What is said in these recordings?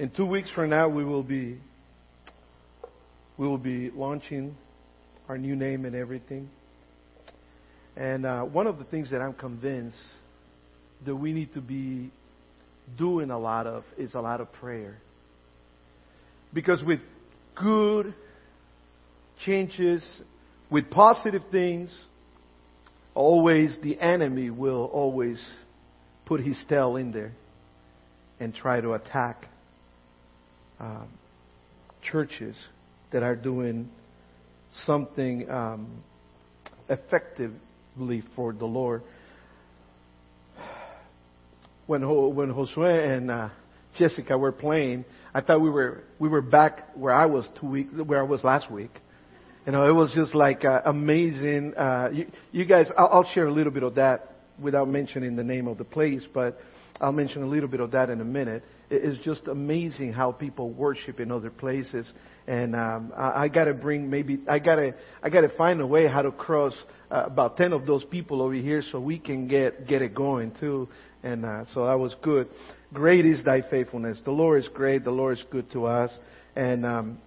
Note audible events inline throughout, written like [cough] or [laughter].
In two weeks from now, we will be we will be launching our new name and everything. And uh, one of the things that I'm convinced that we need to be doing a lot of is a lot of prayer. Because with good changes, with positive things, always the enemy will always put his tail in there and try to attack um, churches that are doing something um, effectively for the Lord. When when Josue and uh, Jessica were playing, I thought we were we were back where I was two weeks where I was last week. You know, it was just like uh, amazing. Uh, you, you guys, I'll, I'll share a little bit of that without mentioning the name of the place, but I'll mention a little bit of that in a minute. It is just amazing how people worship in other places, and um, I, I got to bring maybe I got to I got to find a way how to cross uh, about ten of those people over here so we can get get it going too. And uh, so that was good. Great is thy faithfulness. The Lord is great. The Lord is good to us. And um,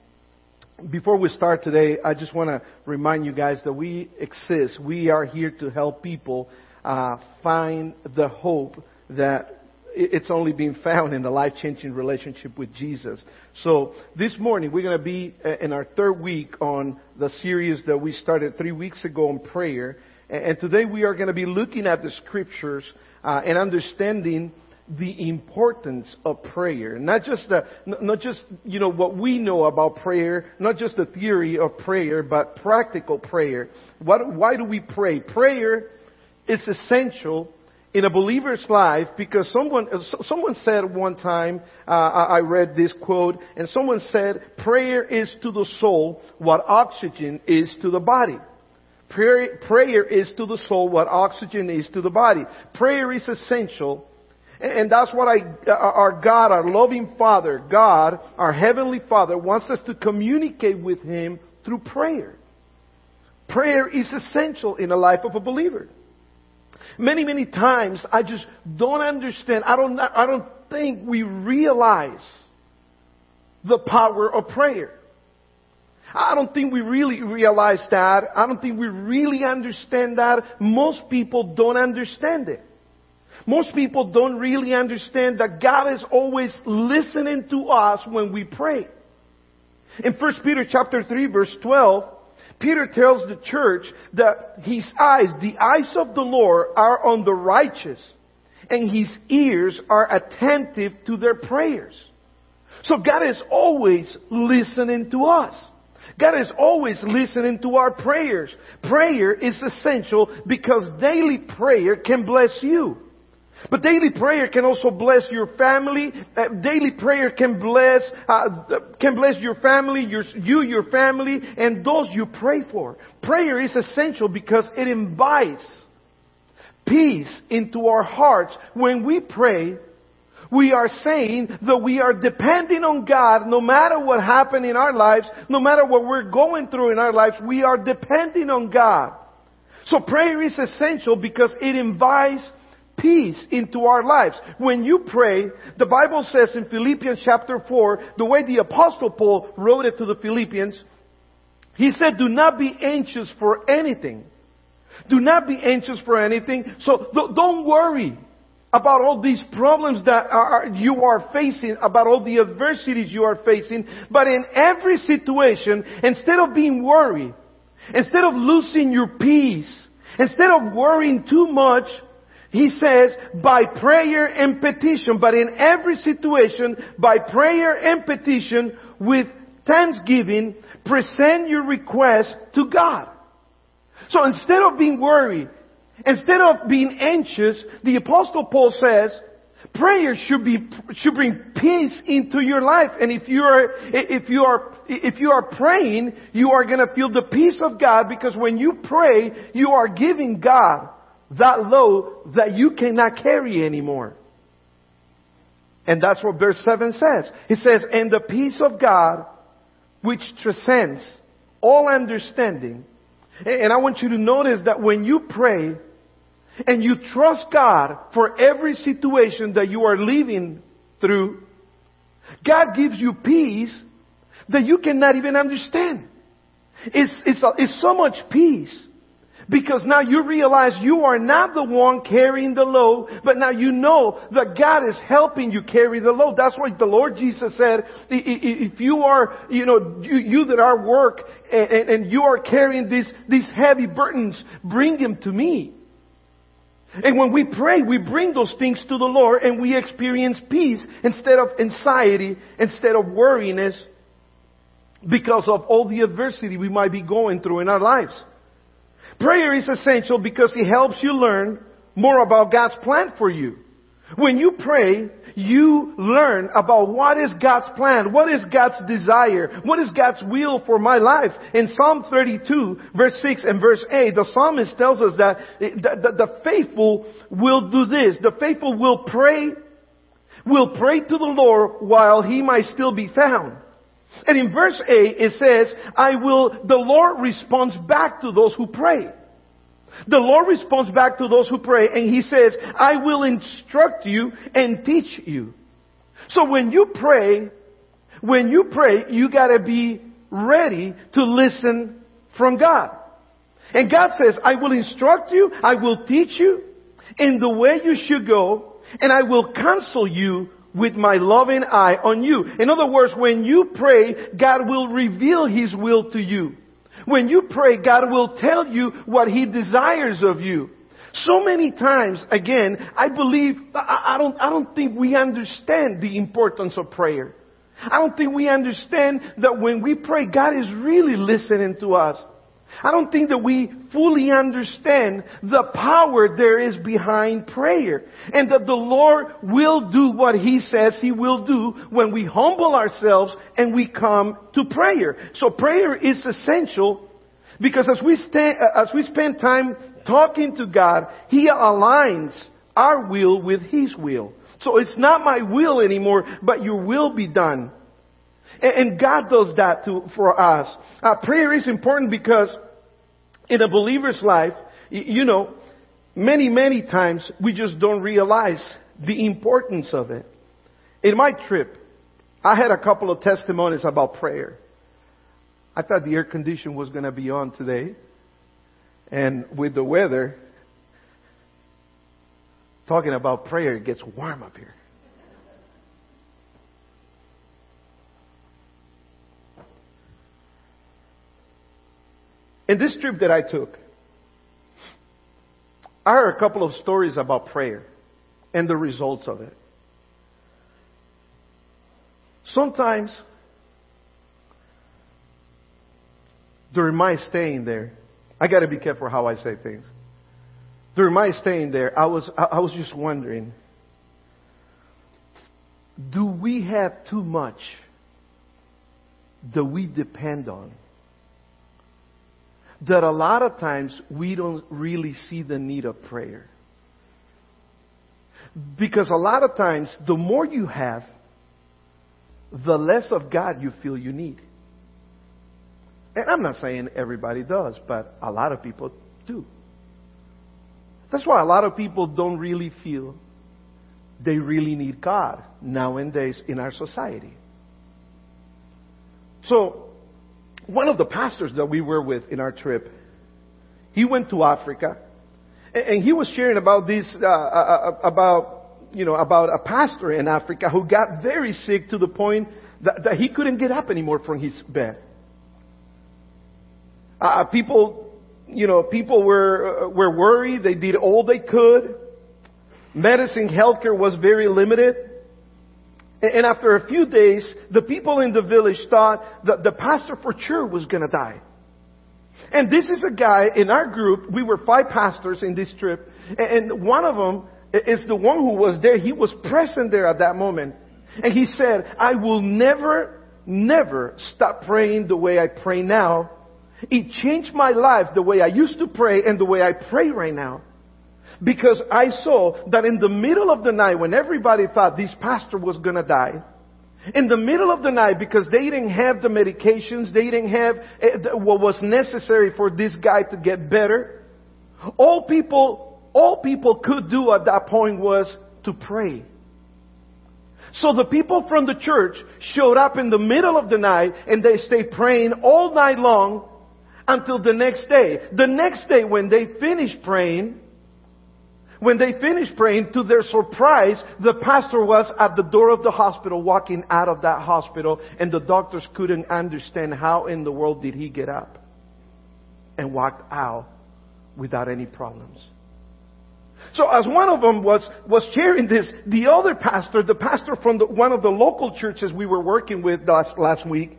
before we start today, I just want to remind you guys that we exist. We are here to help people uh, find the hope that it's only being found in the life-changing relationship with Jesus. So this morning we're going to be uh, in our third week on the series that we started three weeks ago on prayer. And today we are going to be looking at the scriptures uh, and understanding the importance of prayer. Not just the, not just, you know, what we know about prayer, not just the theory of prayer, but practical prayer. What, why do we pray? Prayer is essential in a believer's life because someone, someone said one time, uh, I read this quote, and someone said, prayer is to the soul what oxygen is to the body. Prayer, prayer is to the soul what oxygen is to the body. Prayer is essential and that's what I, our God, our loving Father, God, our Heavenly Father wants us to communicate with Him through prayer. Prayer is essential in the life of a believer. Many, many times I just don't understand. I don't, I don't think we realize the power of prayer. I don't think we really realize that. I don't think we really understand that. Most people don't understand it. Most people don't really understand that God is always listening to us when we pray. In 1 Peter chapter 3 verse 12, Peter tells the church that his eyes, the eyes of the Lord are on the righteous and his ears are attentive to their prayers. So God is always listening to us. God is always listening to our prayers. Prayer is essential because daily prayer can bless you. But daily prayer can also bless your family. Uh, daily prayer can bless uh, can bless your family, your, you, your family, and those you pray for. Prayer is essential because it invites peace into our hearts. When we pray, we are saying that we are depending on God no matter what happened in our lives, no matter what we're going through in our lives, we are depending on God. So prayer is essential because it invites peace into our lives. When you pray, the Bible says in Philippians chapter 4, the way the apostle Paul wrote it to the Philippians, he said, do not be anxious for anything. Do not be anxious for anything. So don't worry about all these problems that are, you are facing, about all the adversities you are facing. But in every situation, instead of being worried, instead of losing your peace, instead of worrying too much, he says, by prayer and petition, but in every situation, by prayer and petition, with thanksgiving, present your request to God. So instead of being worried, instead of being anxious, the apostle Paul says, prayer should be, should bring peace into your life. And if you are, if you are, if you are praying, you are gonna feel the peace of God because when you pray, you are giving God that load that you cannot carry anymore. And that's what verse 7 says. It says, and the peace of God, which transcends all understanding. And I want you to notice that when you pray and you trust God for every situation that you are living through, God gives you peace that you cannot even understand. It's, it's, it's so much peace because now you realize you are not the one carrying the load, but now you know that God is helping you carry the load. That's why the Lord Jesus said, if you are, you know, you, you that are work and, and you are carrying these, these heavy burdens, bring them to me. And when we pray, we bring those things to the Lord and we experience peace instead of anxiety, instead of worriness, because of all the adversity we might be going through in our lives. Prayer is essential because it helps you learn more about God's plan for you. When you pray, you learn about what is God's plan, what is God's desire, what is God's will for my life. In Psalm 32, verse 6 and verse 8, the psalmist tells us that the, faithful will do this. The faithful will pray, will pray to the Lord while he might still be found. And in verse 8 it says, I will, the Lord responds back to those who pray. The Lord responds back to those who pray and He says, I will instruct you and teach you. So when you pray, when you pray, you gotta be ready to listen from God. And God says, I will instruct you, I will teach you in the way you should go, and I will counsel you with my loving eye on you. In other words, when you pray, God will reveal His will to you. When you pray, God will tell you what He desires of you. So many times, again, I believe, I, don't, I don't think we understand the importance of prayer. I don't think we understand that when we pray, God is really listening to us. I don't think that we fully understand the power there is behind prayer and that the Lord will do what He says He will do when we humble ourselves and we come to prayer. So prayer is essential because as we, stand, uh, as we spend time talking to God, He aligns our will with His will. So it's not my will anymore, but your will be done. And God does that for us. Uh, prayer is important because in a believer's life, you know, many, many times we just don't realize the importance of it. In my trip, I had a couple of testimonies about prayer. I thought the air condition was going to be on today. And with the weather, talking about prayer, it gets warm up here. In this trip that I took, I heard a couple of stories about prayer and the results of it. Sometimes, during my staying there, I got to be careful how I say things. During my staying there, I was I was just wondering, do we have too much that we depend on? That a lot of times we don't really see the need of prayer. Because a lot of times, the more you have, the less of God you feel you need. And I'm not saying everybody does, but a lot of people do. That's why a lot of people don't really feel they really need God nowadays in our society. So, one of the pastors that we were with in our trip, he went to Africa, and he was sharing about this, uh, uh, uh, about you know, about a pastor in Africa who got very sick to the point that, that he couldn't get up anymore from his bed. Uh, uh people, you know, people were were worried. They did all they could. Medicine, healthcare was very limited. And after a few days, the people in the village thought that the pastor for sure was going to die. And this is a guy in our group. We were five pastors in this trip. And one of them is the one who was there. He was present there at that moment. And he said, I will never, never stop praying the way I pray now. It changed my life the way I used to pray and the way I pray right now. Because I saw that in the middle of the night, when everybody thought this pastor was gonna die, in the middle of the night, because they didn't have the medications, they didn't have eh, what was necessary for this guy to get better, all people, all people could do at that point was to pray. So the people from the church showed up in the middle of the night and they stayed praying all night long until the next day. The next day when they finished praying, when they finished praying, to their surprise, the pastor was at the door of the hospital walking out of that hospital and the doctors couldn't understand how in the world did he get up and walked out without any problems. So as one of them was, was sharing this, the other pastor, the pastor from the, one of the local churches we were working with last, last week,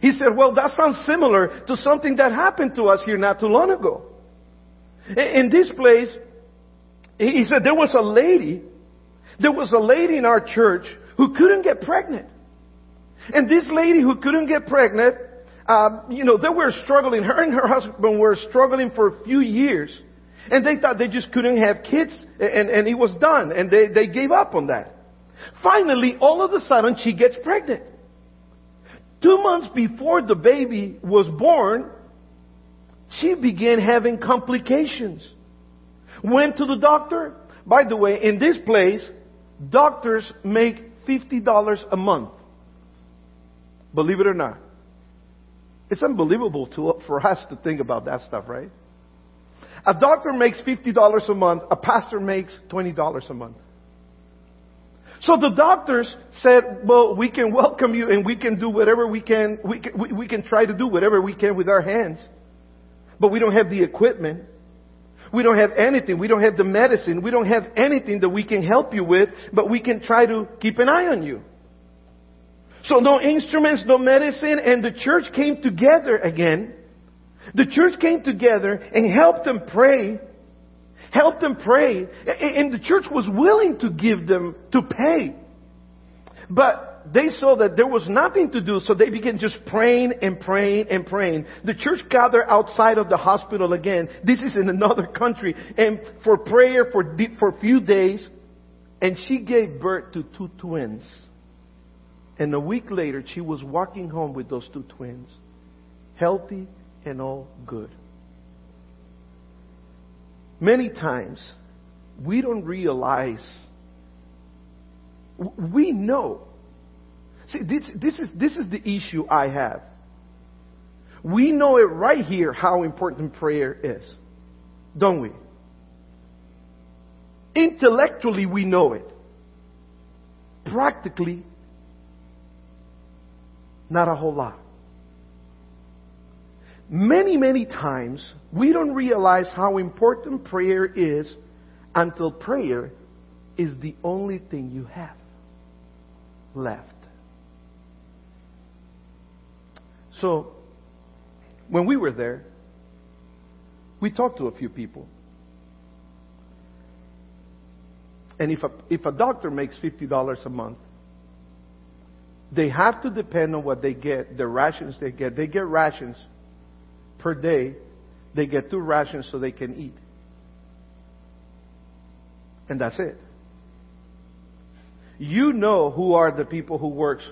he said, well, that sounds similar to something that happened to us here not too long ago. In this place, he said there was a lady, there was a lady in our church who couldn't get pregnant. And this lady who couldn't get pregnant, uh, you know, they were struggling. Her and her husband were struggling for a few years. And they thought they just couldn't have kids and, and it was done. And they, they gave up on that. Finally, all of a sudden, she gets pregnant. Two months before the baby was born, she began having complications. Went to the doctor. By the way, in this place, doctors make $50 a month. Believe it or not. It's unbelievable to, for us to think about that stuff, right? A doctor makes $50 a month, a pastor makes $20 a month. So the doctors said, well, we can welcome you and we can do whatever we can, we can, we, we can try to do whatever we can with our hands. But we don't have the equipment. We don't have anything. We don't have the medicine. We don't have anything that we can help you with, but we can try to keep an eye on you. So no instruments, no medicine, and the church came together again the church came together and helped them pray. Helped them pray. And the church was willing to give them, to pay. But they saw that there was nothing to do, so they began just praying and praying and praying. The church gathered outside of the hospital again. This is in [laughs] another country. And for prayer for, for a few days. And she gave birth to two twins. And a week later, she was walking home with those two twins. Healthy and all good. Many times, we don't realize, we know. See, this, this, is, this is the issue I have. We know it right here how important prayer is, don't we? Intellectually, we know it. Practically, not a whole lot. Many, many times, we don't realize how important prayer is until prayer is the only thing you have left. So, when we were there, we talked to a few people. And if a, if a doctor makes $50 a month, they have to depend on what they get, the rations they get. They get rations per day, they get two rations so they can eat. And that's it. You know who are the people who works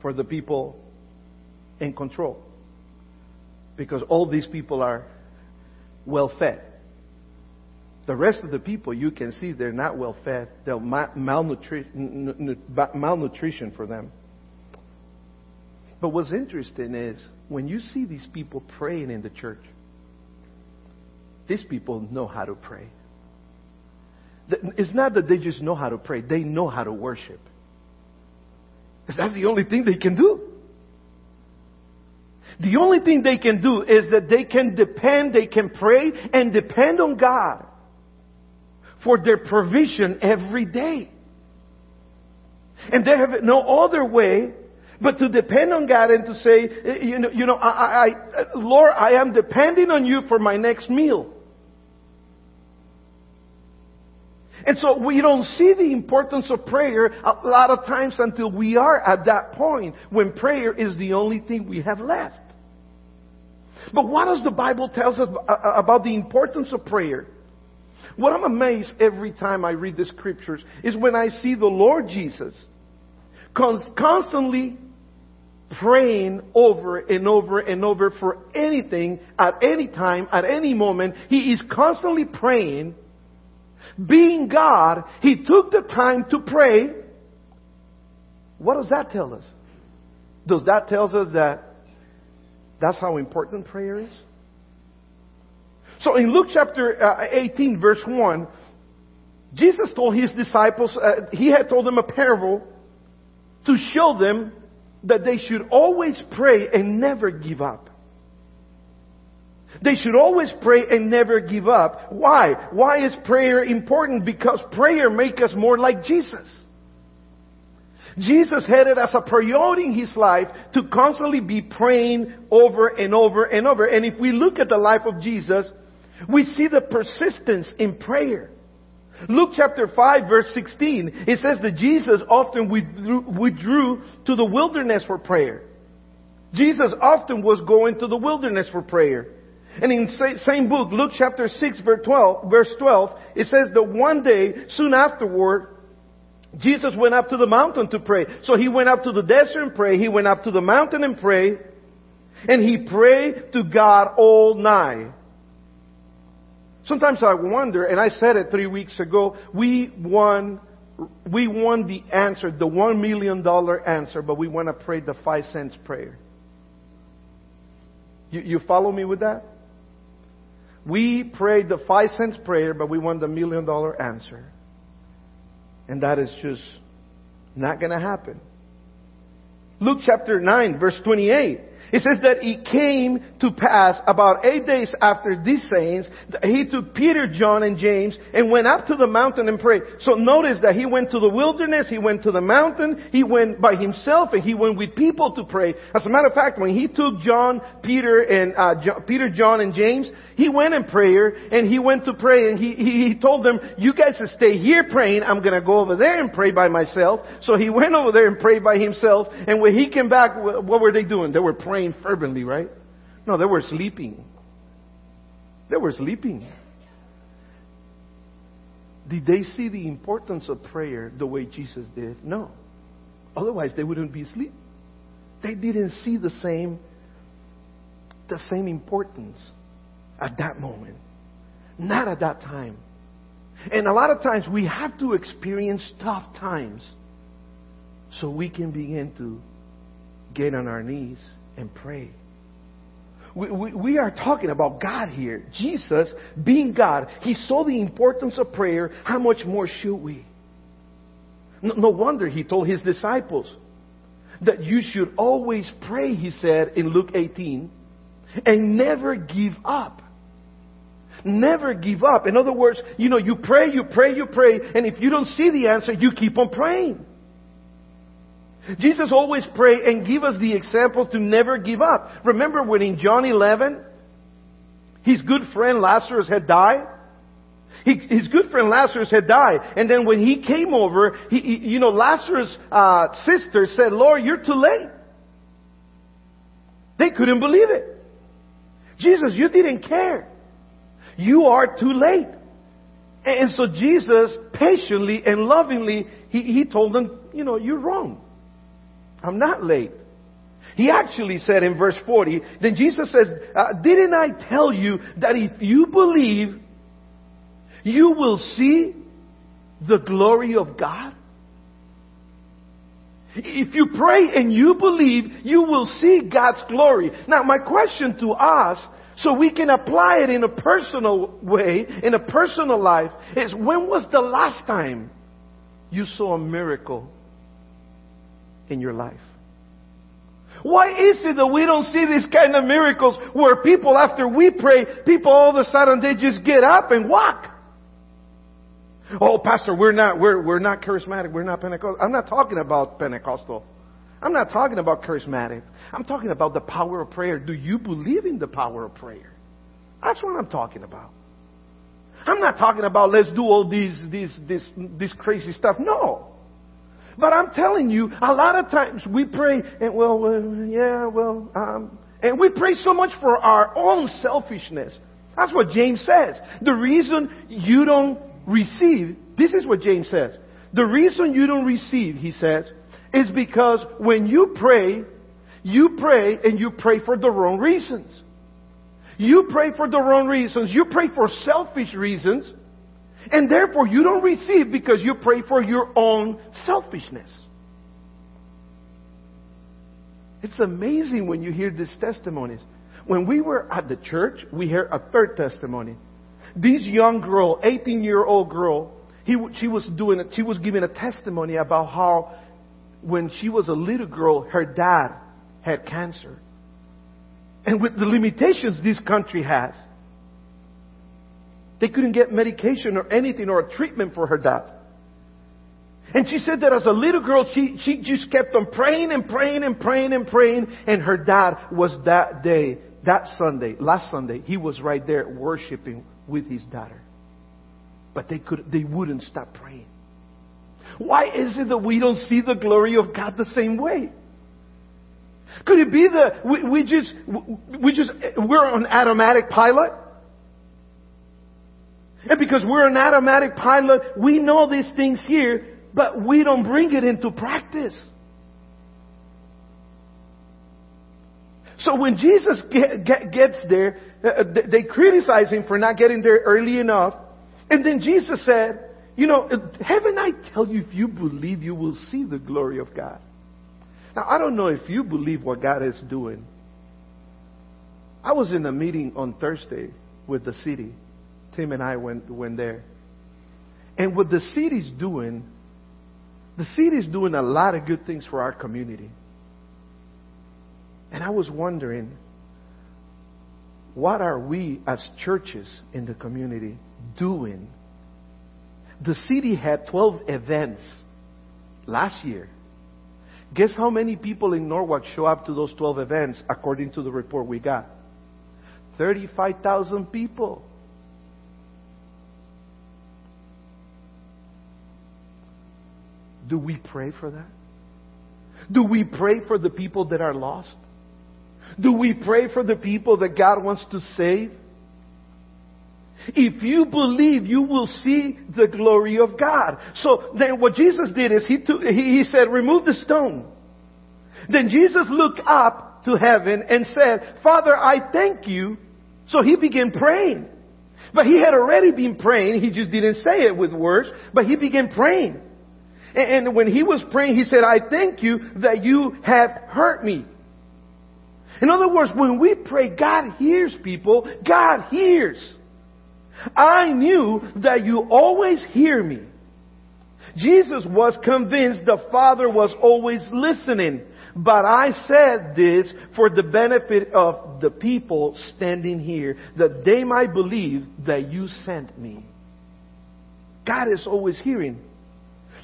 for the people in control. Because all these people are well fed. The rest of the people, you can see they're not well fed. They're malnutrition, malnutrition for them. But what's interesting is when you see these people praying in the church, these people know how to pray. It's not that they just know how to pray, they know how to worship. Because that's the only thing they can do. The only thing they can do is that they can depend, they can pray and depend on God for their provision every day. And they have no other way but to depend on God and to say, eh, you know, you know, I, I, Lord, I am depending on you for my next meal. And so we don't see the importance of prayer a lot of times until we are at that point when prayer is the only thing we have left. But what does the Bible tell us about the importance of prayer? What I'm amazed every time I read the scriptures is when I see the Lord Jesus constantly praying over and over and over for anything at any time, at any moment. He is constantly praying. Being God, He took the time to pray What does that tell us? Does that tell us that that's how important prayer is? So in Luke chapter uh, 18 verse 1, Jesus told his disciples, uh, he had told them a parable to show them that they should always pray and never give up. They should always pray and never give up. Why? Why is prayer important? Because prayer makes us more like Jesus. Jesus had it as a priority in his life to constantly be praying over and over and over. And if we look at the life of Jesus, we see the persistence in prayer. Luke chapter 5 verse 16, it says that Jesus often withdrew, withdrew to the wilderness for prayer. Jesus often was going to the wilderness for prayer. And in same book, Luke chapter 6 verse 12, verse 12, it says that one day, soon afterward, Jesus went up to the mountain to pray. So he went up to the desert and pray. He went up to the mountain and pray. And he prayed to God all night. Sometimes I wonder, and I said it three weeks ago, we won, we won the answer, the one million dollar answer, but we want to pray the five cents prayer. You, you follow me with that? We prayed the five cents prayer, but we want the million dollar answer. And that is just not going to happen. Luke chapter 9 verse 28. It says that it came to pass about eight days after these sayings, he took Peter, John, and James and went up to the mountain and prayed. So notice that he went to the wilderness, he went to the mountain, he went by himself, and he went with people to pray. As a matter of fact, when he took John, Peter, and uh, John, Peter, John, and James, he went in prayer and he went to pray and he, he, he told them, "You guys stay here praying. I'm going to go over there and pray by myself." So he went over there and prayed by himself. And when he came back, what were they doing? They were praying praying fervently, right? No, they were sleeping. They were sleeping. Did they see the importance of prayer the way Jesus did? No. Otherwise, they wouldn't be asleep. They didn't see the same, the same importance at that moment. Not at that time. And a lot of times we have to experience tough times so we can begin to get on our knees and pray. We, we, we, are talking about God here. Jesus, being God, He saw the importance of prayer. How much more should we? No, no wonder He told His disciples that you should always pray, He said in Luke 18, and never give up. Never give up. In other words, you know, you pray, you pray, you pray, and if you don't see the answer, you keep on praying. Jesus always pray and give us the example to never give up. Remember when in John 11, his good friend Lazarus had died? He, his good friend Lazarus had died. And then when he came over, he, he, you know, Lazarus' uh, sister said, Lord, you're too late. They couldn't believe it. Jesus, you didn't care. You are too late. And so Jesus patiently and lovingly, he, he told them, you know, you're wrong. I'm not late. He actually said in verse 40, then Jesus says, uh, didn't I tell you that if you believe, you will see the glory of God? If you pray and you believe, you will see God's glory. Now my question to us, so we can apply it in a personal way, in a personal life, is when was the last time you saw a miracle in your life? Why is it that we don't see these kind of miracles where people, after we pray, people all of a sudden they just get up and walk? Oh, Pastor, we're not, we're, we're not charismatic. We're not Pentecostal. I'm not talking about Pentecostal. I'm not talking about charismatic. I'm talking about the power of prayer. Do you believe in the power of prayer? That's what I'm talking about. I'm not talking about let's do all these, these, this, this crazy stuff. No. But I'm telling you, a lot of times we pray, and well, uh, yeah, well, um, and we pray so much for our own selfishness. That's what James says. The reason you don't receive, this is what James says. The reason you don't receive, he says, is because when you pray, you pray and you pray for the wrong reasons. You pray for the wrong reasons. You pray for selfish reasons. And therefore you don't receive because you pray for your own selfishness. It's amazing when you hear these testimonies. When we were at the church, we heard a third testimony. This young girl, 18 year old girl, he, she was doing she was giving a testimony about how when she was a little girl, her dad had cancer. And with the limitations this country has, they couldn't get medication or anything or a treatment for her dad. And she said that as a little girl, she, she just kept on praying and praying and praying and praying. And her dad was that day, that Sunday, last Sunday, he was right there worshiping with his daughter. But they could, they wouldn't stop praying. Why is it that we don't see the glory of God the same way? Could it be that we, we just, we just, we're on automatic pilot? And because we're an automatic pilot, we know these things here, but we don't bring it into practice. So when Jesus get, get, gets there, uh, uh they criticize him for not getting there early enough. And then Jesus said, you know, uh, haven't I tell you if you believe you will see the glory of God? Now, I don't know if you believe what God is doing. I was in a meeting on Thursday with the city. Tim and I went, went there. And what the city's doing, the city's doing a lot of good things for our community. And I was wondering, what are we as churches in the community doing? The city had 12 events last year. Guess how many people in Norwalk show up to those 12 events according to the report we got? 35,000 people. Do we pray for that? Do we pray for the people that are lost? Do we pray for the people that God wants to save? If you believe, you will see the glory of God. So then what Jesus did is he, took, he, he said, remove the stone. Then Jesus looked up to heaven and said, Father, I thank you. So he began praying. But he had already been praying. He just didn't say it with words, but he began praying. And when he was praying, he said, I thank you that you have hurt me. In other words, when we pray, God hears people. God hears. I knew that you always hear me. Jesus was convinced the Father was always listening. But I said this for the benefit of the people standing here, that they might believe that you sent me. God is always hearing.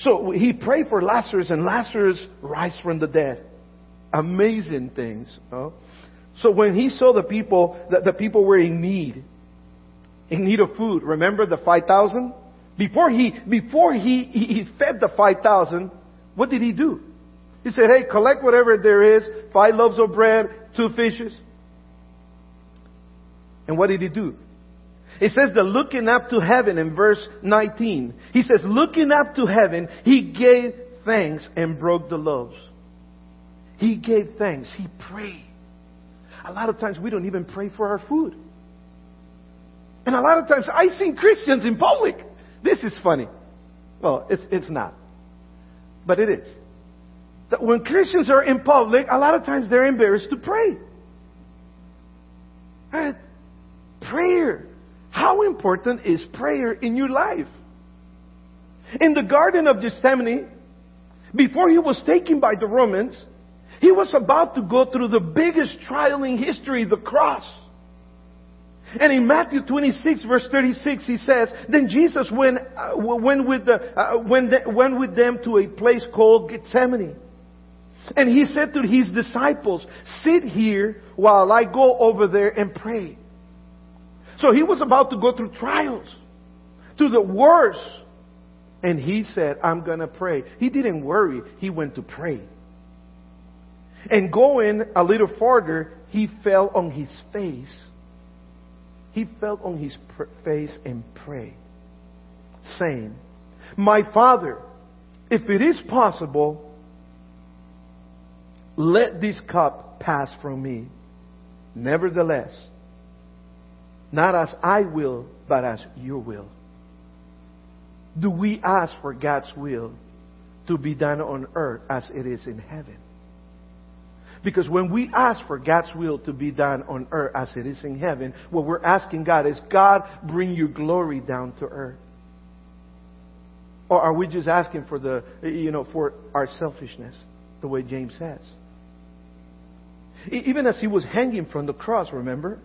So he prayed for Lazarus, and Lazarus rise from the dead. Amazing things. So when he saw the people, that the people were in need, in need of food, remember the 5,000? Before he, before he, he fed the 5,000, what did he do? He said, hey, collect whatever there is, five loaves of bread, two fishes. And what did he do? It says the looking up to heaven in verse 19. He says, looking up to heaven, he gave thanks and broke the loaves. He gave thanks. He prayed. A lot of times we don't even pray for our food. And a lot of times I see Christians in public. This is funny. Well, it's, it's not. But it is. That when Christians are in public, a lot of times they're embarrassed to pray. Prayer how important is prayer in your life? In the Garden of Gethsemane, before he was taken by the Romans, he was about to go through the biggest trial in history, the cross. And in Matthew 26 verse 36 he says, Then Jesus went, uh, went, with the, uh, went, the, went with them to a place called Gethsemane. And he said to his disciples, Sit here while I go over there and pray. So he was about to go through trials, to the worst. And he said, I'm going to pray. He didn't worry. He went to pray. And going a little farther, he fell on his face. He fell on his face and prayed, saying, My Father, if it is possible, let this cup pass from me. Nevertheless, not as I will, but as your will. Do we ask for God's will to be done on earth as it is in heaven? Because when we ask for God's will to be done on earth as it is in heaven, what we're asking God is, God, bring your glory down to earth. Or are we just asking for the, you know, for our selfishness, the way James says? Even as he was hanging from the cross, remember?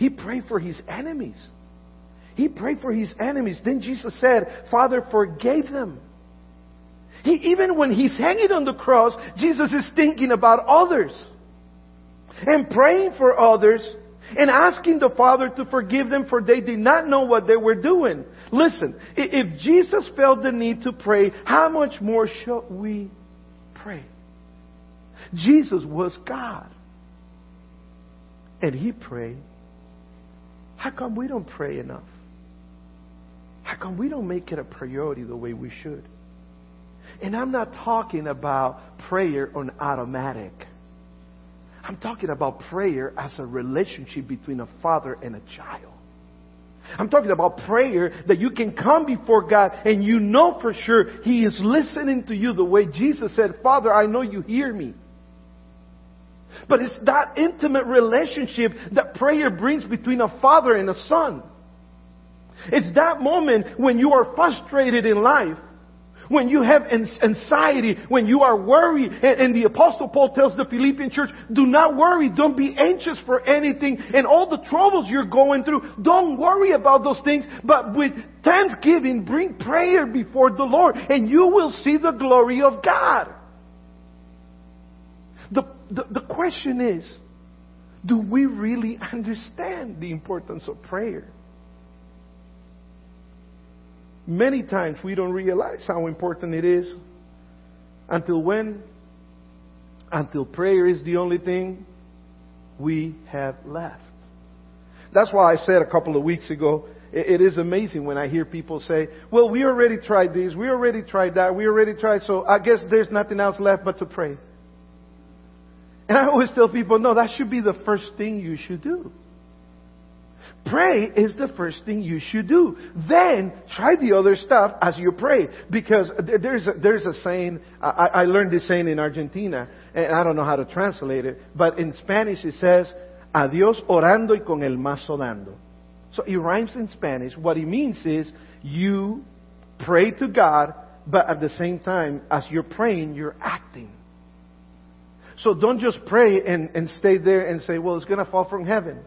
He prayed for his enemies. He prayed for his enemies. Then Jesus said, Father, forgave them. He, even when he's hanging on the cross, Jesus is thinking about others and praying for others and asking the Father to forgive them for they did not know what they were doing. Listen, if Jesus felt the need to pray, how much more should we pray? Jesus was God. And He prayed. How come we don't pray enough? How come we don't make it a priority the way we should? And I'm not talking about prayer on automatic. I'm talking about prayer as a relationship between a father and a child. I'm talking about prayer that you can come before God and you know for sure He is listening to you the way Jesus said, Father, I know you hear me. But it's that intimate relationship that prayer brings between a father and a son. It's that moment when you are frustrated in life when you have anxiety, when you are worried, and, the apostle Paul tells the Philippian church, do not worry, don't be anxious for anything, and all the troubles you're going through, don't worry about those things, but with thanksgiving, bring prayer before the Lord, and you will see the glory of God. The, the, question is, do we really understand the importance of prayer? Many times we don't realize how important it is until when? Until prayer is the only thing we have left. That's why I said a couple of weeks ago, it is amazing when I hear people say, well, we already tried this, we already tried that, we already tried, so I guess there's nothing else left but to pray. And I always tell people, no, that should be the first thing you should do. Pray is the first thing you should do. Then try the other stuff as you pray. Because there's a, there's a saying, I, I learned this saying in Argentina, and I don't know how to translate it, but in Spanish it says, Adiós orando y con el mazo dando. So it rhymes in Spanish. What it means is you pray to God, but at the same time, as you're praying, you're acting. So don't just pray and, and stay there and say, well, it's going to fall from heaven.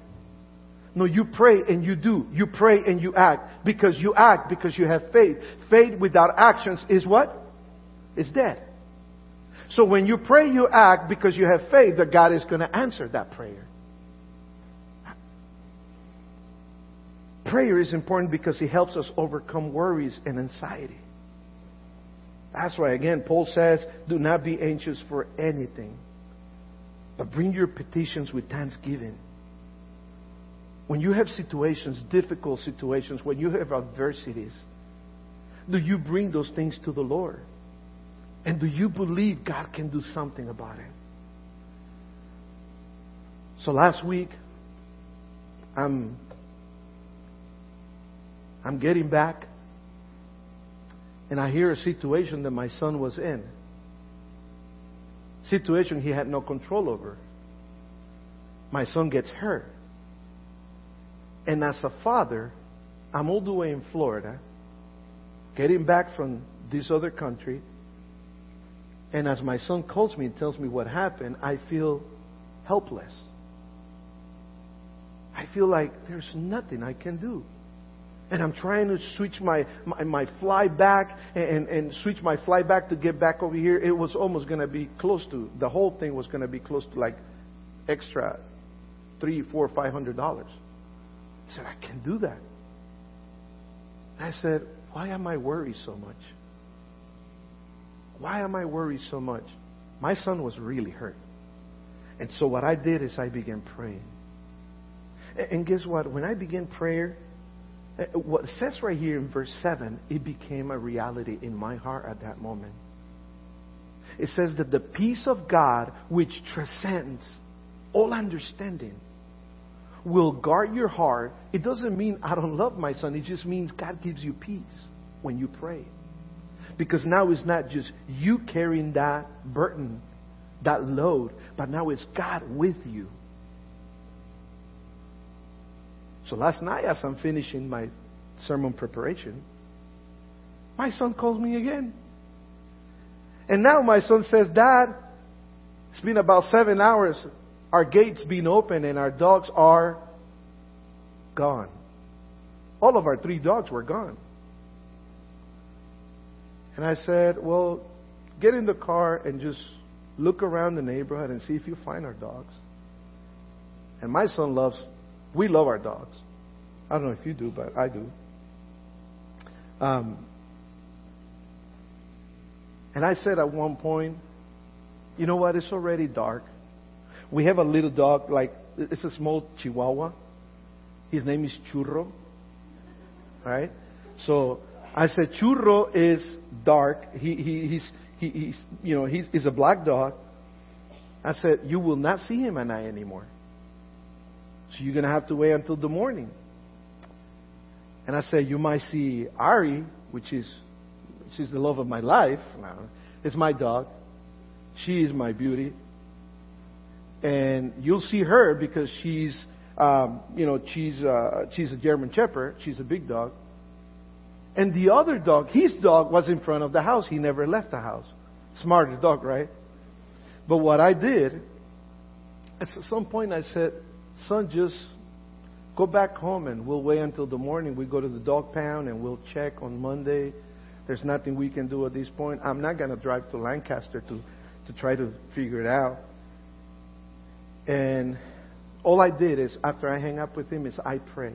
No, you pray and you do. You pray and you act. Because you act because you have faith. Faith without actions is what? Is dead. So when you pray, you act because you have faith that God is going to answer that prayer. Prayer is important because it helps us overcome worries and anxiety. That's why, again, Paul says, do not be anxious for anything, but bring your petitions with thanksgiving. When you have situations, difficult situations, when you have adversities, do you bring those things to the Lord? And do you believe God can do something about it? So last week, I'm I'm getting back and I hear a situation that my son was in. Situation he had no control over. My son gets hurt. And as a father, I'm all the way in Florida, getting back from this other country. And as my son calls me and tells me what happened, I feel helpless. I feel like there's nothing I can do. And I'm trying to switch my, my, my fly back and, and switch my fly back to get back over here. It was almost going to be close to, the whole thing was going to be close to like extra three, four, five hundred dollars. He said, I can do that. I said, Why am I worried so much? Why am I worried so much? My son was really hurt. And so what I did is I began praying. And guess what? When I began prayer, Uh, what it says right here in verse 7, it became a reality in my heart at that moment. It says that the peace of God, which transcends all understanding, will guard your heart, it doesn't mean I don't love my son. It just means God gives you peace when you pray. Because now it's not just you carrying that burden, that load, but now it's God with you. So last night, as I'm finishing my sermon preparation, my son calls me again. And now my son says, Dad, it's been about seven hours. Our gates been open and our dogs are gone. All of our three dogs were gone. And I said, Well, get in the car and just look around the neighborhood and see if you find our dogs. And my son loves, we love our dogs. I don't know if you do, but I do. Um, and I said at one point, you know what? It's already dark. We have a little dog, like, it's a small chihuahua. His name is Churro. Right? So I said, Churro is dark. He, he, he's, he, he's, you know, he's, he's a black dog. I said, you will not see him at night anymore. So you're going to have to wait until the morning. And I said, you might see Ari, which is, she's the love of my life. It's my dog. She is my beauty. And you'll see her because she's, um, you know, she's, uh, she's a German Shepherd. She's a big dog. And the other dog, his dog was in front of the house. He never left the house. Smarter dog, right? But what I did, at some point I said, son, just go back home and we'll wait until the morning. We go to the dog pound and we'll check on Monday. There's nothing we can do at this point. I'm not going to drive to Lancaster to, to try to figure it out. And all I did is, after I hang up with him, is I pray.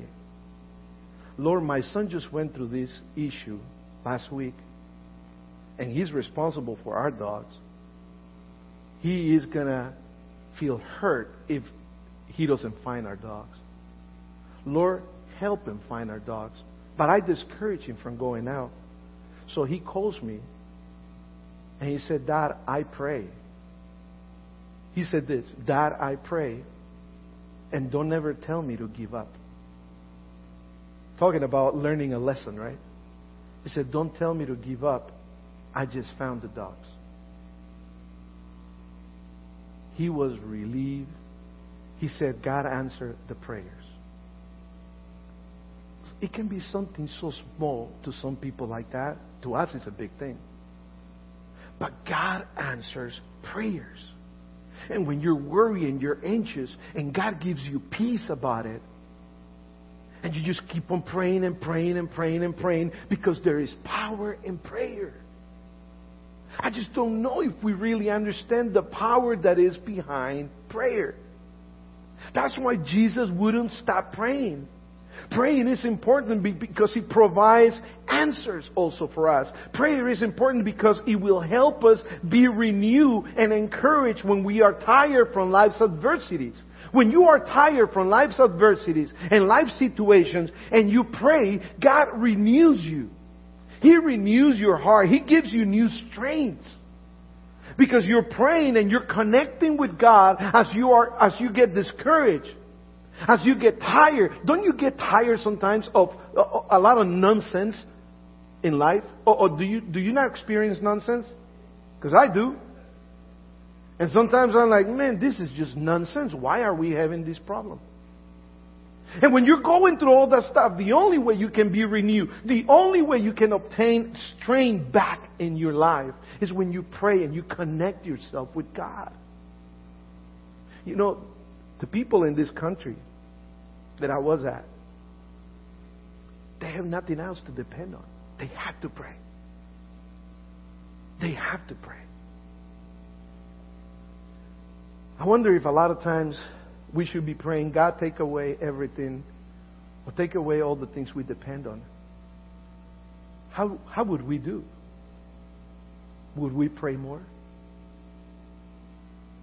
Lord, my son just went through this issue last week, and he's responsible for our dogs. He is going to feel hurt if he doesn't find our dogs. Lord, help him find our dogs. But I discourage him from going out. So he calls me and he said, Dad, I pray. He said this, Dad, I pray. And don't ever tell me to give up. Talking about learning a lesson, right? He said, Don't tell me to give up. I just found the dogs. He was relieved. He said, God answered the prayers. It can be something so small to some people like that. To us, it's a big thing. But God answers prayers. And when you're worrying, you're anxious, and God gives you peace about it, and you just keep on praying and praying and praying and praying because there is power in prayer. I just don't know if we really understand the power that is behind prayer. That's why Jesus wouldn't stop praying. Praying is important because it provides answers also for us. Prayer is important because it will help us be renewed and encouraged when we are tired from life's adversities. When you are tired from life's adversities and life situations and you pray, God renews you. He renews your heart. He gives you new strength. Because you're praying and you're connecting with God as you are, as you get discouraged. As you get tired. Don't you get tired sometimes of uh, a lot of nonsense in life? Or, or do you, do you not experience nonsense? Because I do. And sometimes I'm like, man, this is just nonsense. Why are we having this problem? And when you're going through all that stuff, the only way you can be renewed, the only way you can obtain strength back in your life is when you pray and you connect yourself with God. You know, the people in this country that I was at, they have nothing else to depend on. They have to pray. They have to pray. I wonder if a lot of times we should be praying, God, take away everything, or take away all the things we depend on. How, how would we do? Would we pray more?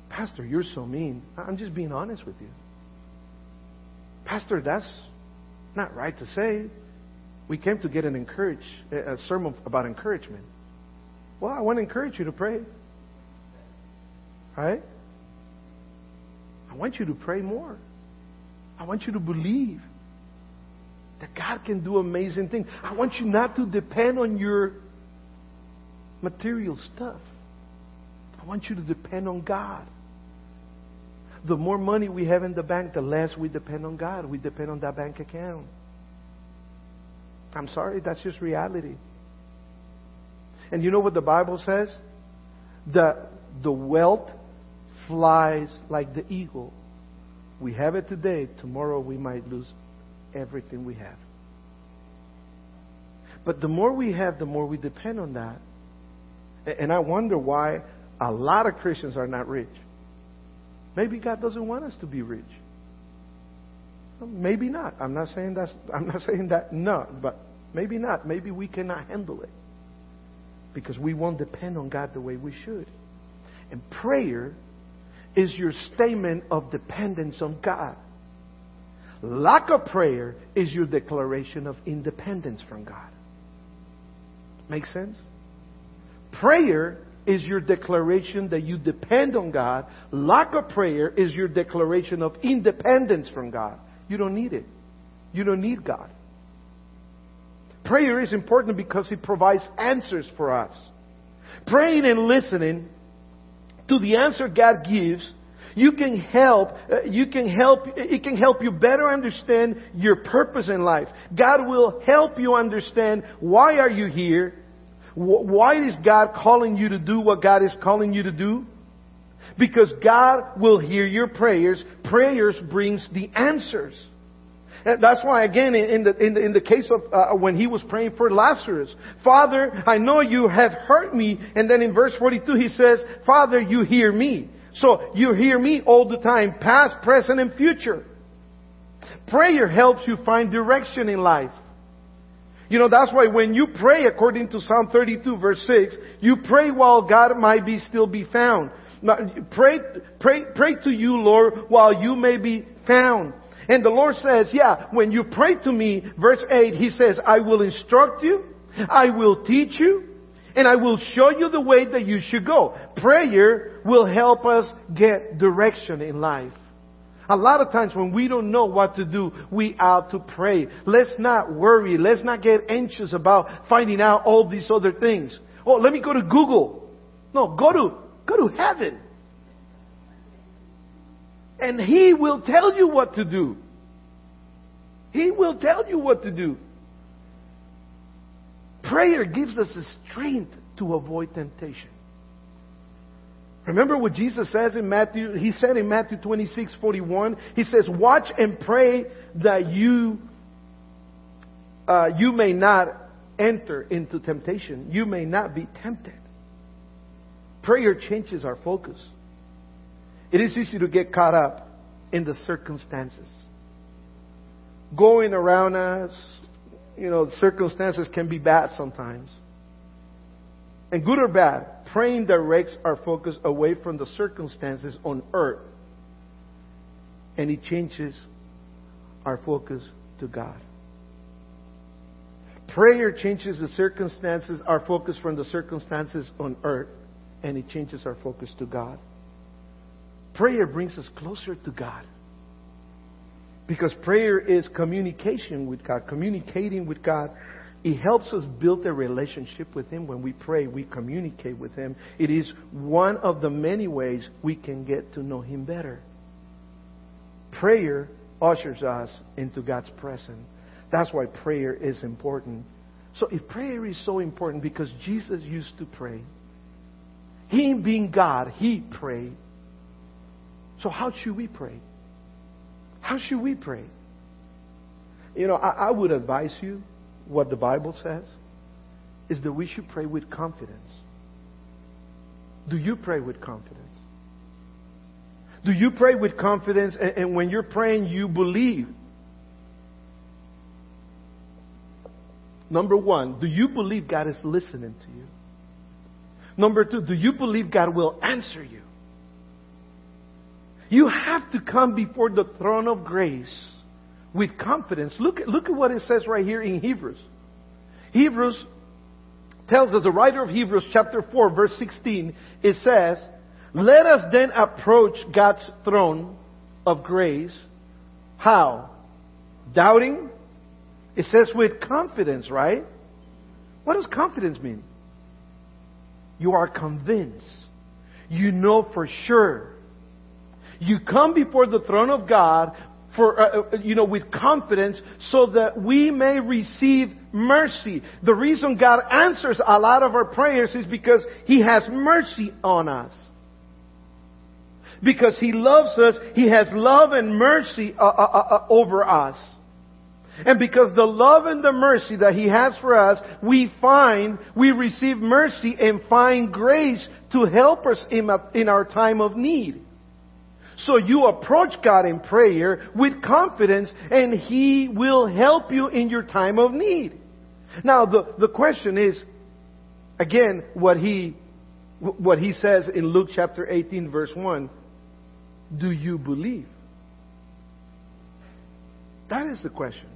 Pastor, you're so mean. I'm just being honest with you. Pastor, that's not right to say. We came to get an encourage, a sermon about encouragement. Well, I want to encourage you to pray. Right? I want you to pray more. I want you to believe that God can do amazing things. I want you not to depend on your material stuff. I I want you to depend on God. The more money we have in the bank, the less we depend on God. We depend on that bank account. I'm sorry, that's just reality. And you know what the Bible says? The, the wealth flies like the eagle. We have it today, tomorrow we might lose everything we have. But the more we have, the more we depend on that. And I wonder why a lot of Christians are not rich. Maybe God doesn't want us to be rich. Maybe not. I'm not saying that's I'm not saying that no, but maybe not. Maybe we cannot handle it. Because we won't depend on God the way we should. And prayer is your statement of dependence on God. Lack of prayer is your declaration of independence from God. Make sense? Prayer is your declaration that you depend on God. Lack of prayer is your declaration of independence from God. You don't need it. You don't need God. Prayer is important because it provides answers for us. Praying and listening to the answer God gives, you can help, uh, you can help, it can help you better understand your purpose in life. God will help you understand why are you here? Why is God calling you to do what God is calling you to do? Because God will hear your prayers. Prayers brings the answers. And that's why, again, in the, in the, in the case of uh, when he was praying for Lazarus, Father, I know you have hurt me. And then in verse 42 he says, Father, you hear me. So you hear me all the time, past, present, and future. Prayer helps you find direction in life. You know, that's why when you pray according to Psalm 32 verse 6, you pray while God might be still be found. Pray, pray, pray to you, Lord, while you may be found. And the Lord says, yeah, when you pray to me, verse 8, He says, I will instruct you, I will teach you, and I will show you the way that you should go. Prayer will help us get direction in life. A lot of times when we don't know what to do, we ought to pray. Let's not worry. Let's not get anxious about finding out all these other things. Oh, let me go to Google. No, go to, go to heaven. And He will tell you what to do. He will tell you what to do. Prayer gives us the strength to avoid temptation. Remember what Jesus says in Matthew, he said in Matthew 26, 41, he says, watch and pray that you, uh, you may not enter into temptation. You may not be tempted. Prayer changes our focus. It is easy to get caught up in the circumstances. Going around us, you know, circumstances can be bad sometimes. And good or bad, praying directs our focus away from the circumstances on earth. And it changes our focus to God. Prayer changes the circumstances, our focus from the circumstances on earth, and it changes our focus to God. Prayer brings us closer to God. Because prayer is communication with God, communicating with God it helps us build a relationship with Him when we pray, we communicate with Him. It is one of the many ways we can get to know Him better. Prayer ushers us into God's presence. That's why prayer is important. So if prayer is so important because Jesus used to pray, He being God, He prayed. So how should we pray? How should we pray? You know, I, I would advise you what the Bible says is that we should pray with confidence. Do you pray with confidence? Do you pray with confidence and, and when you're praying, you believe? Number one, do you believe God is listening to you? Number two, do you believe God will answer you? You have to come before the throne of grace with confidence. Look look at what it says right here in Hebrews. Hebrews tells us, the writer of Hebrews chapter 4 verse 16, it says, let us then approach God's throne of grace. How? Doubting? It says with confidence, right? What does confidence mean? You are convinced. you know for sure. You come before the throne of God for, uh, uh, you know, with confidence so that we may receive mercy. The reason God answers a lot of our prayers is because He has mercy on us. Because He loves us, He has love and mercy uh, uh, uh, uh over us. And because the love and the mercy that He has for us, we find, we receive mercy and find grace to help us in, in our time of need. So you approach God in prayer with confidence and He will help you in your time of need. Now the, the question is, again, what He, what He says in Luke chapter 18 verse 1, do you believe? That is the question.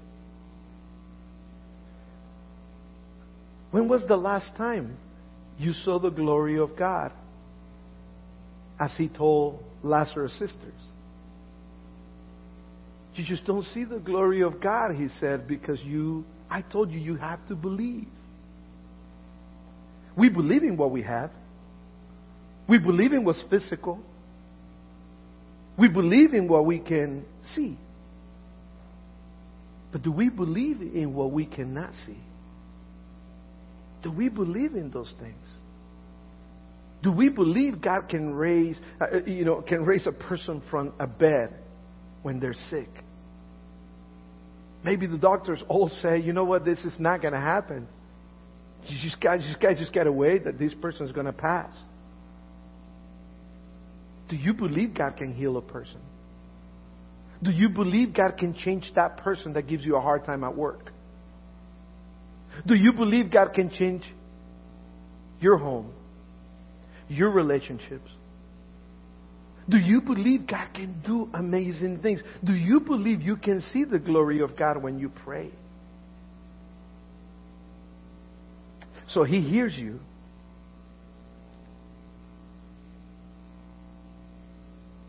When was the last time you saw the glory of God? As he told Lazarus' sisters. You just don't see the glory of God, he said, because you, I told you, you have to believe. We believe in what we have. We believe in what's physical. We believe in what we can see. But do we believe in what we cannot see? Do we believe in those things? Do we believe God can raise, uh, uh, you know, can raise a person from a bed when they're sick? Maybe the doctors all say, you know what, this is not going to happen. You just got, just got, just to wait that this person is going to pass. Do you believe God can heal a person? Do you believe God can change that person that gives you a hard time at work? Do you believe God can change your home, your relationships? Do you believe God can do amazing things? Do you believe you can see the glory of God when you pray? So He hears you.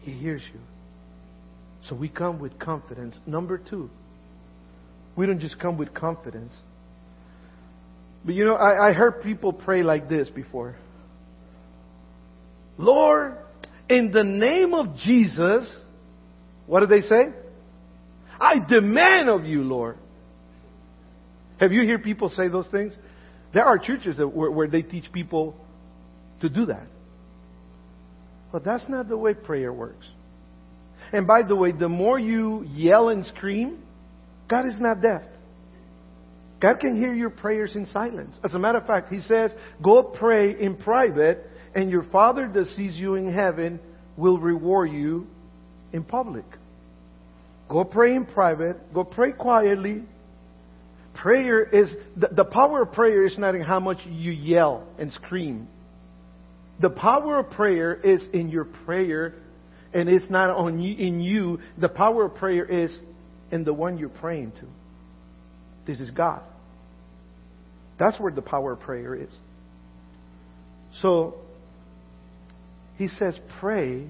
He hears you. So we come with confidence. Number two, we don't just come with confidence. But you know, I, I heard people pray like this before. Lord, in the name of Jesus, what do they say? I demand of you, Lord. Have you heard people say those things? There are churches that, where, where they teach people to do that. But that's not the way prayer works. And by the way, the more you yell and scream, God is not deaf. God can hear your prayers in silence. As a matter of fact, He says, go pray in private, and your Father that sees you in heaven will reward you in public. Go pray in private. Go pray quietly. Prayer is, the, the power of prayer is not in how much you yell and scream. The power of prayer is in your prayer, and it's not on you, in you. The power of prayer is in the one you're praying to. This is God. That's where the power of prayer is. So, he says, pray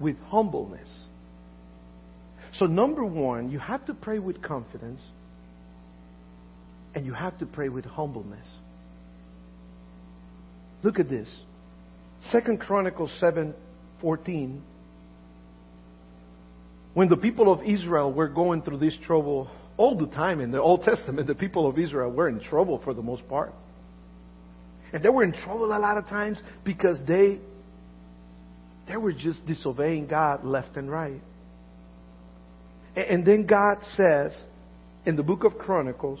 with humbleness. So, number one, you have to pray with confidence, and you have to pray with humbleness. Look at this. Second Chronicles 7 14. When the people of Israel were going through this trouble all the time in the Old Testament, the people of Israel were in trouble for the most part. And they were in trouble a lot of times because they they were just disobeying God left and right. And then God says in the book of Chronicles,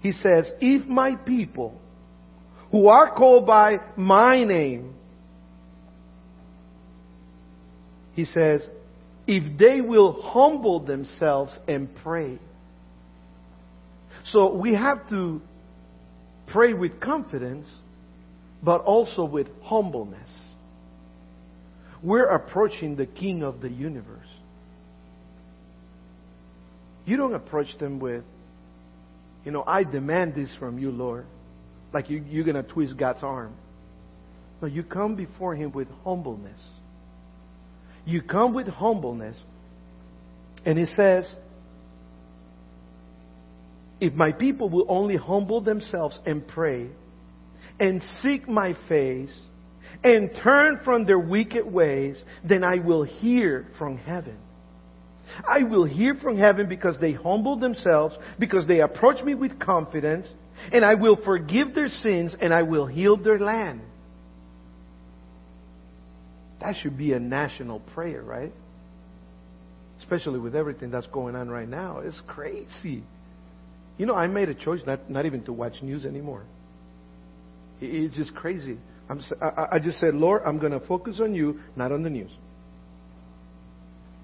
He says, If my people who are called by my name, He says, if they will humble themselves and pray so we have to pray with confidence, but also with humbleness. We're approaching the King of the universe. You don't approach them with, you know, I demand this from you, Lord. Like you, you're going to twist God's arm. No, you come before Him with humbleness. You come with humbleness. And He says, if my people will only humble themselves and pray and seek my face and turn from their wicked ways, then I will hear from heaven. I will hear from heaven because they humble themselves, because they approach me with confidence, and I will forgive their sins and I will heal their land. That should be a national prayer, right? Especially with everything that's going on right now. It's crazy. You know, I made a choice not, not even to watch news anymore. It's just crazy. I'm, I just said, Lord, I'm going to focus on you, not on the news.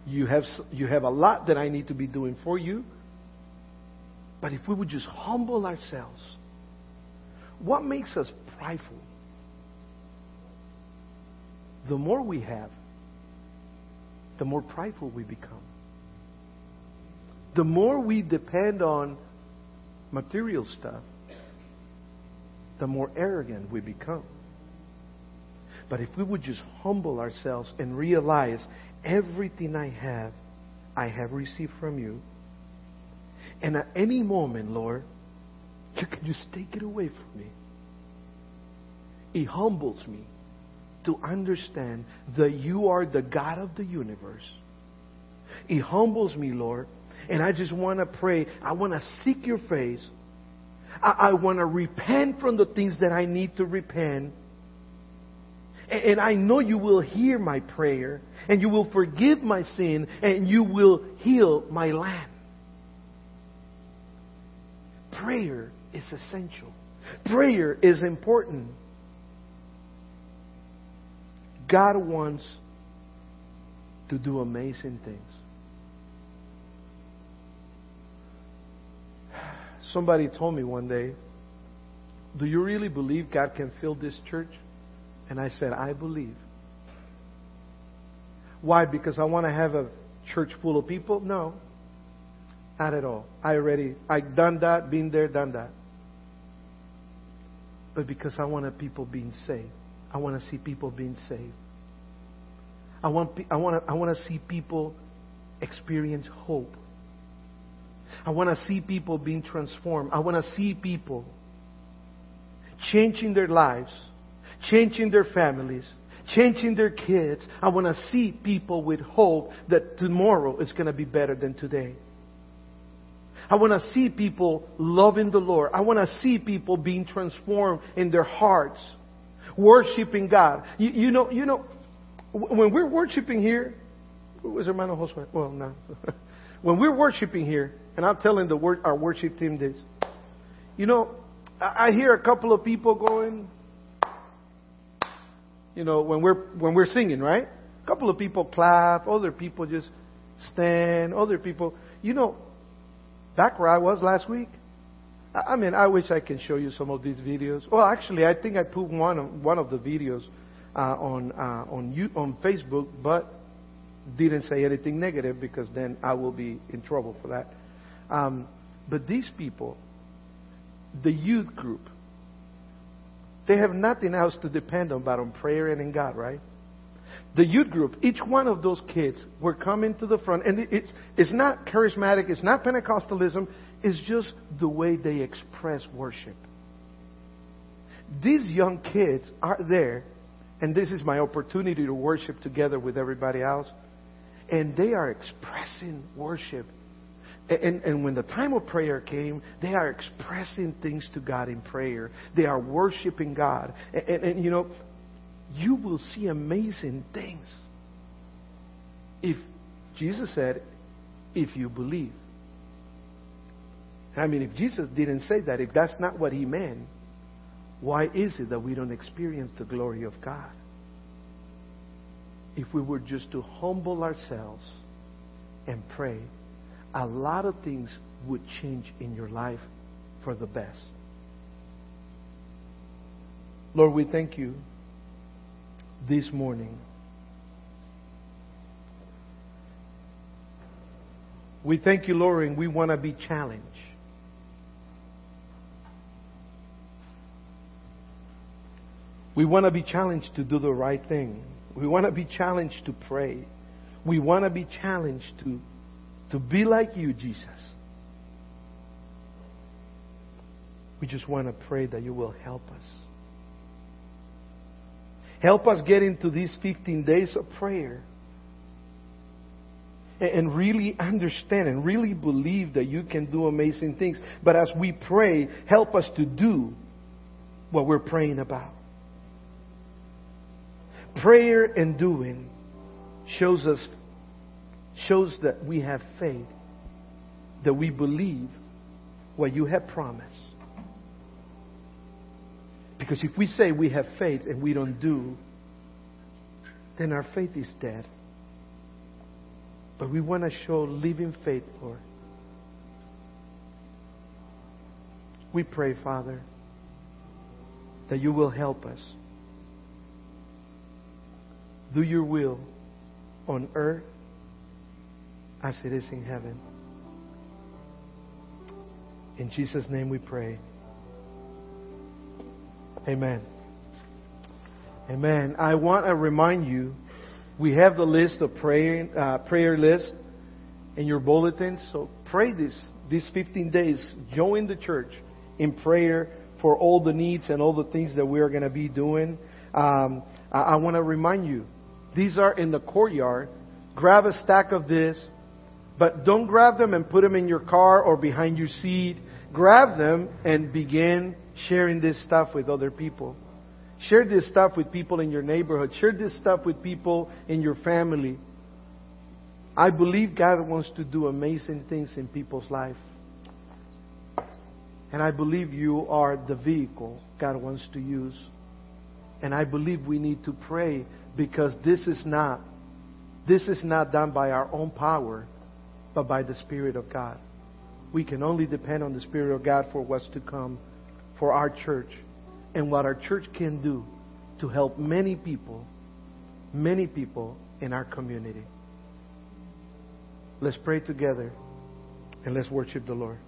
You have, you have a lot that I need to be doing for you. But if we would just humble ourselves, what makes us prideful? The more we have, the more prideful we become. The more we depend on material stuff, the more arrogant we become. But if we would just humble ourselves and realize everything I have, I have received from you. And at any moment, Lord, you can just take it away from me. It humbles me to understand that you are the God of the universe. It humbles me, Lord. And I just want to pray. I want to seek your face. I, I want to repent from the things that I need to repent. And I know you will hear my prayer, and you will forgive my sin, and you will heal my land. Prayer is essential. Prayer is important. God wants to do amazing things. [sighs] Somebody told me one day, Do you really believe God can fill this church? And I said, I believe. Why? Because I want to have a church full of people? No. Not at all. I already, I've done that, been there, done that. But because I want people being saved. I want to see people being saved. I want, I want, to, I want to see people experience hope. I want to see people being transformed. I want to see people changing their lives, changing their families, changing their kids. I want to see people with hope that tomorrow is going to be better than today. I want to see people loving the Lord. I want to see people being transformed in their hearts, worshiping God. You, you know, you know, when we're worshiping here, was hermano Josue? Well, no. [laughs] when we're worshiping here, and I'm telling the word, our worship team this, you know, I hear a couple of people going, you know, when we're when we're singing, right? A couple of people clap, other people just stand, other people, you know, back where I was last week. I mean, I wish I can show you some of these videos. Well, actually, I think I put one of, one of the videos uh, on uh, on you, on Facebook, but didn't say anything negative because then I will be in trouble for that. Um, but these people, the youth group, they have nothing else to depend on but on prayer and in God, right? The youth group, each one of those kids were coming to the front, and it's, it's not charismatic, it's not Pentecostalism, it's just the way they express worship. These young kids are there, and this is my opportunity to worship together with everybody else, and they are expressing worship and, and when the time of prayer came, they are expressing things to God in prayer. They are worshiping God. And, and, and you know, you will see amazing things. If Jesus said, if you believe. I mean, if Jesus didn't say that, if that's not what he meant, why is it that we don't experience the glory of God? If we were just to humble ourselves and pray a lot of things would change in your life for the best. Lord, we thank you this morning. We thank you, Lord, and we want to be challenged. We want to be challenged to do the right thing. We want to be challenged to pray. We want to be challenged to to be like you, Jesus. We just want to pray that you will help us. Help us get into these 15 days of prayer and really understand and really believe that you can do amazing things. But as we pray, help us to do what we're praying about. Prayer and doing shows us shows that we have faith, that we believe what you have promised. Because if we say we have faith and we don't do, then our faith is dead. But we want to show living faith, Lord. We pray, Father, that you will help us do your will on earth as it is in heaven. In Jesus' name we pray. Amen. Amen. I want to remind you we have the list of prayer, uh, prayer list in your bulletin. So pray this, these 15 days. Join the church in prayer for all the needs and all the things that we are going to be doing. Um, I, I want to remind you, these are in the courtyard. Grab a stack of this, but don't grab them and put them in your car or behind your seat. Grab them and begin sharing this stuff with other people. Share this stuff with people in your neighborhood. Share this stuff with people in your family. I believe God wants to do amazing things in people's life. And I believe you are the vehicle God wants to use. And I believe we need to pray because this is not this is not done by our own power, but by the Spirit of God. We can only depend on the Spirit of God for what's to come for our church and what our church can do to help many people, many people in our community. Let's pray together and let's worship the Lord.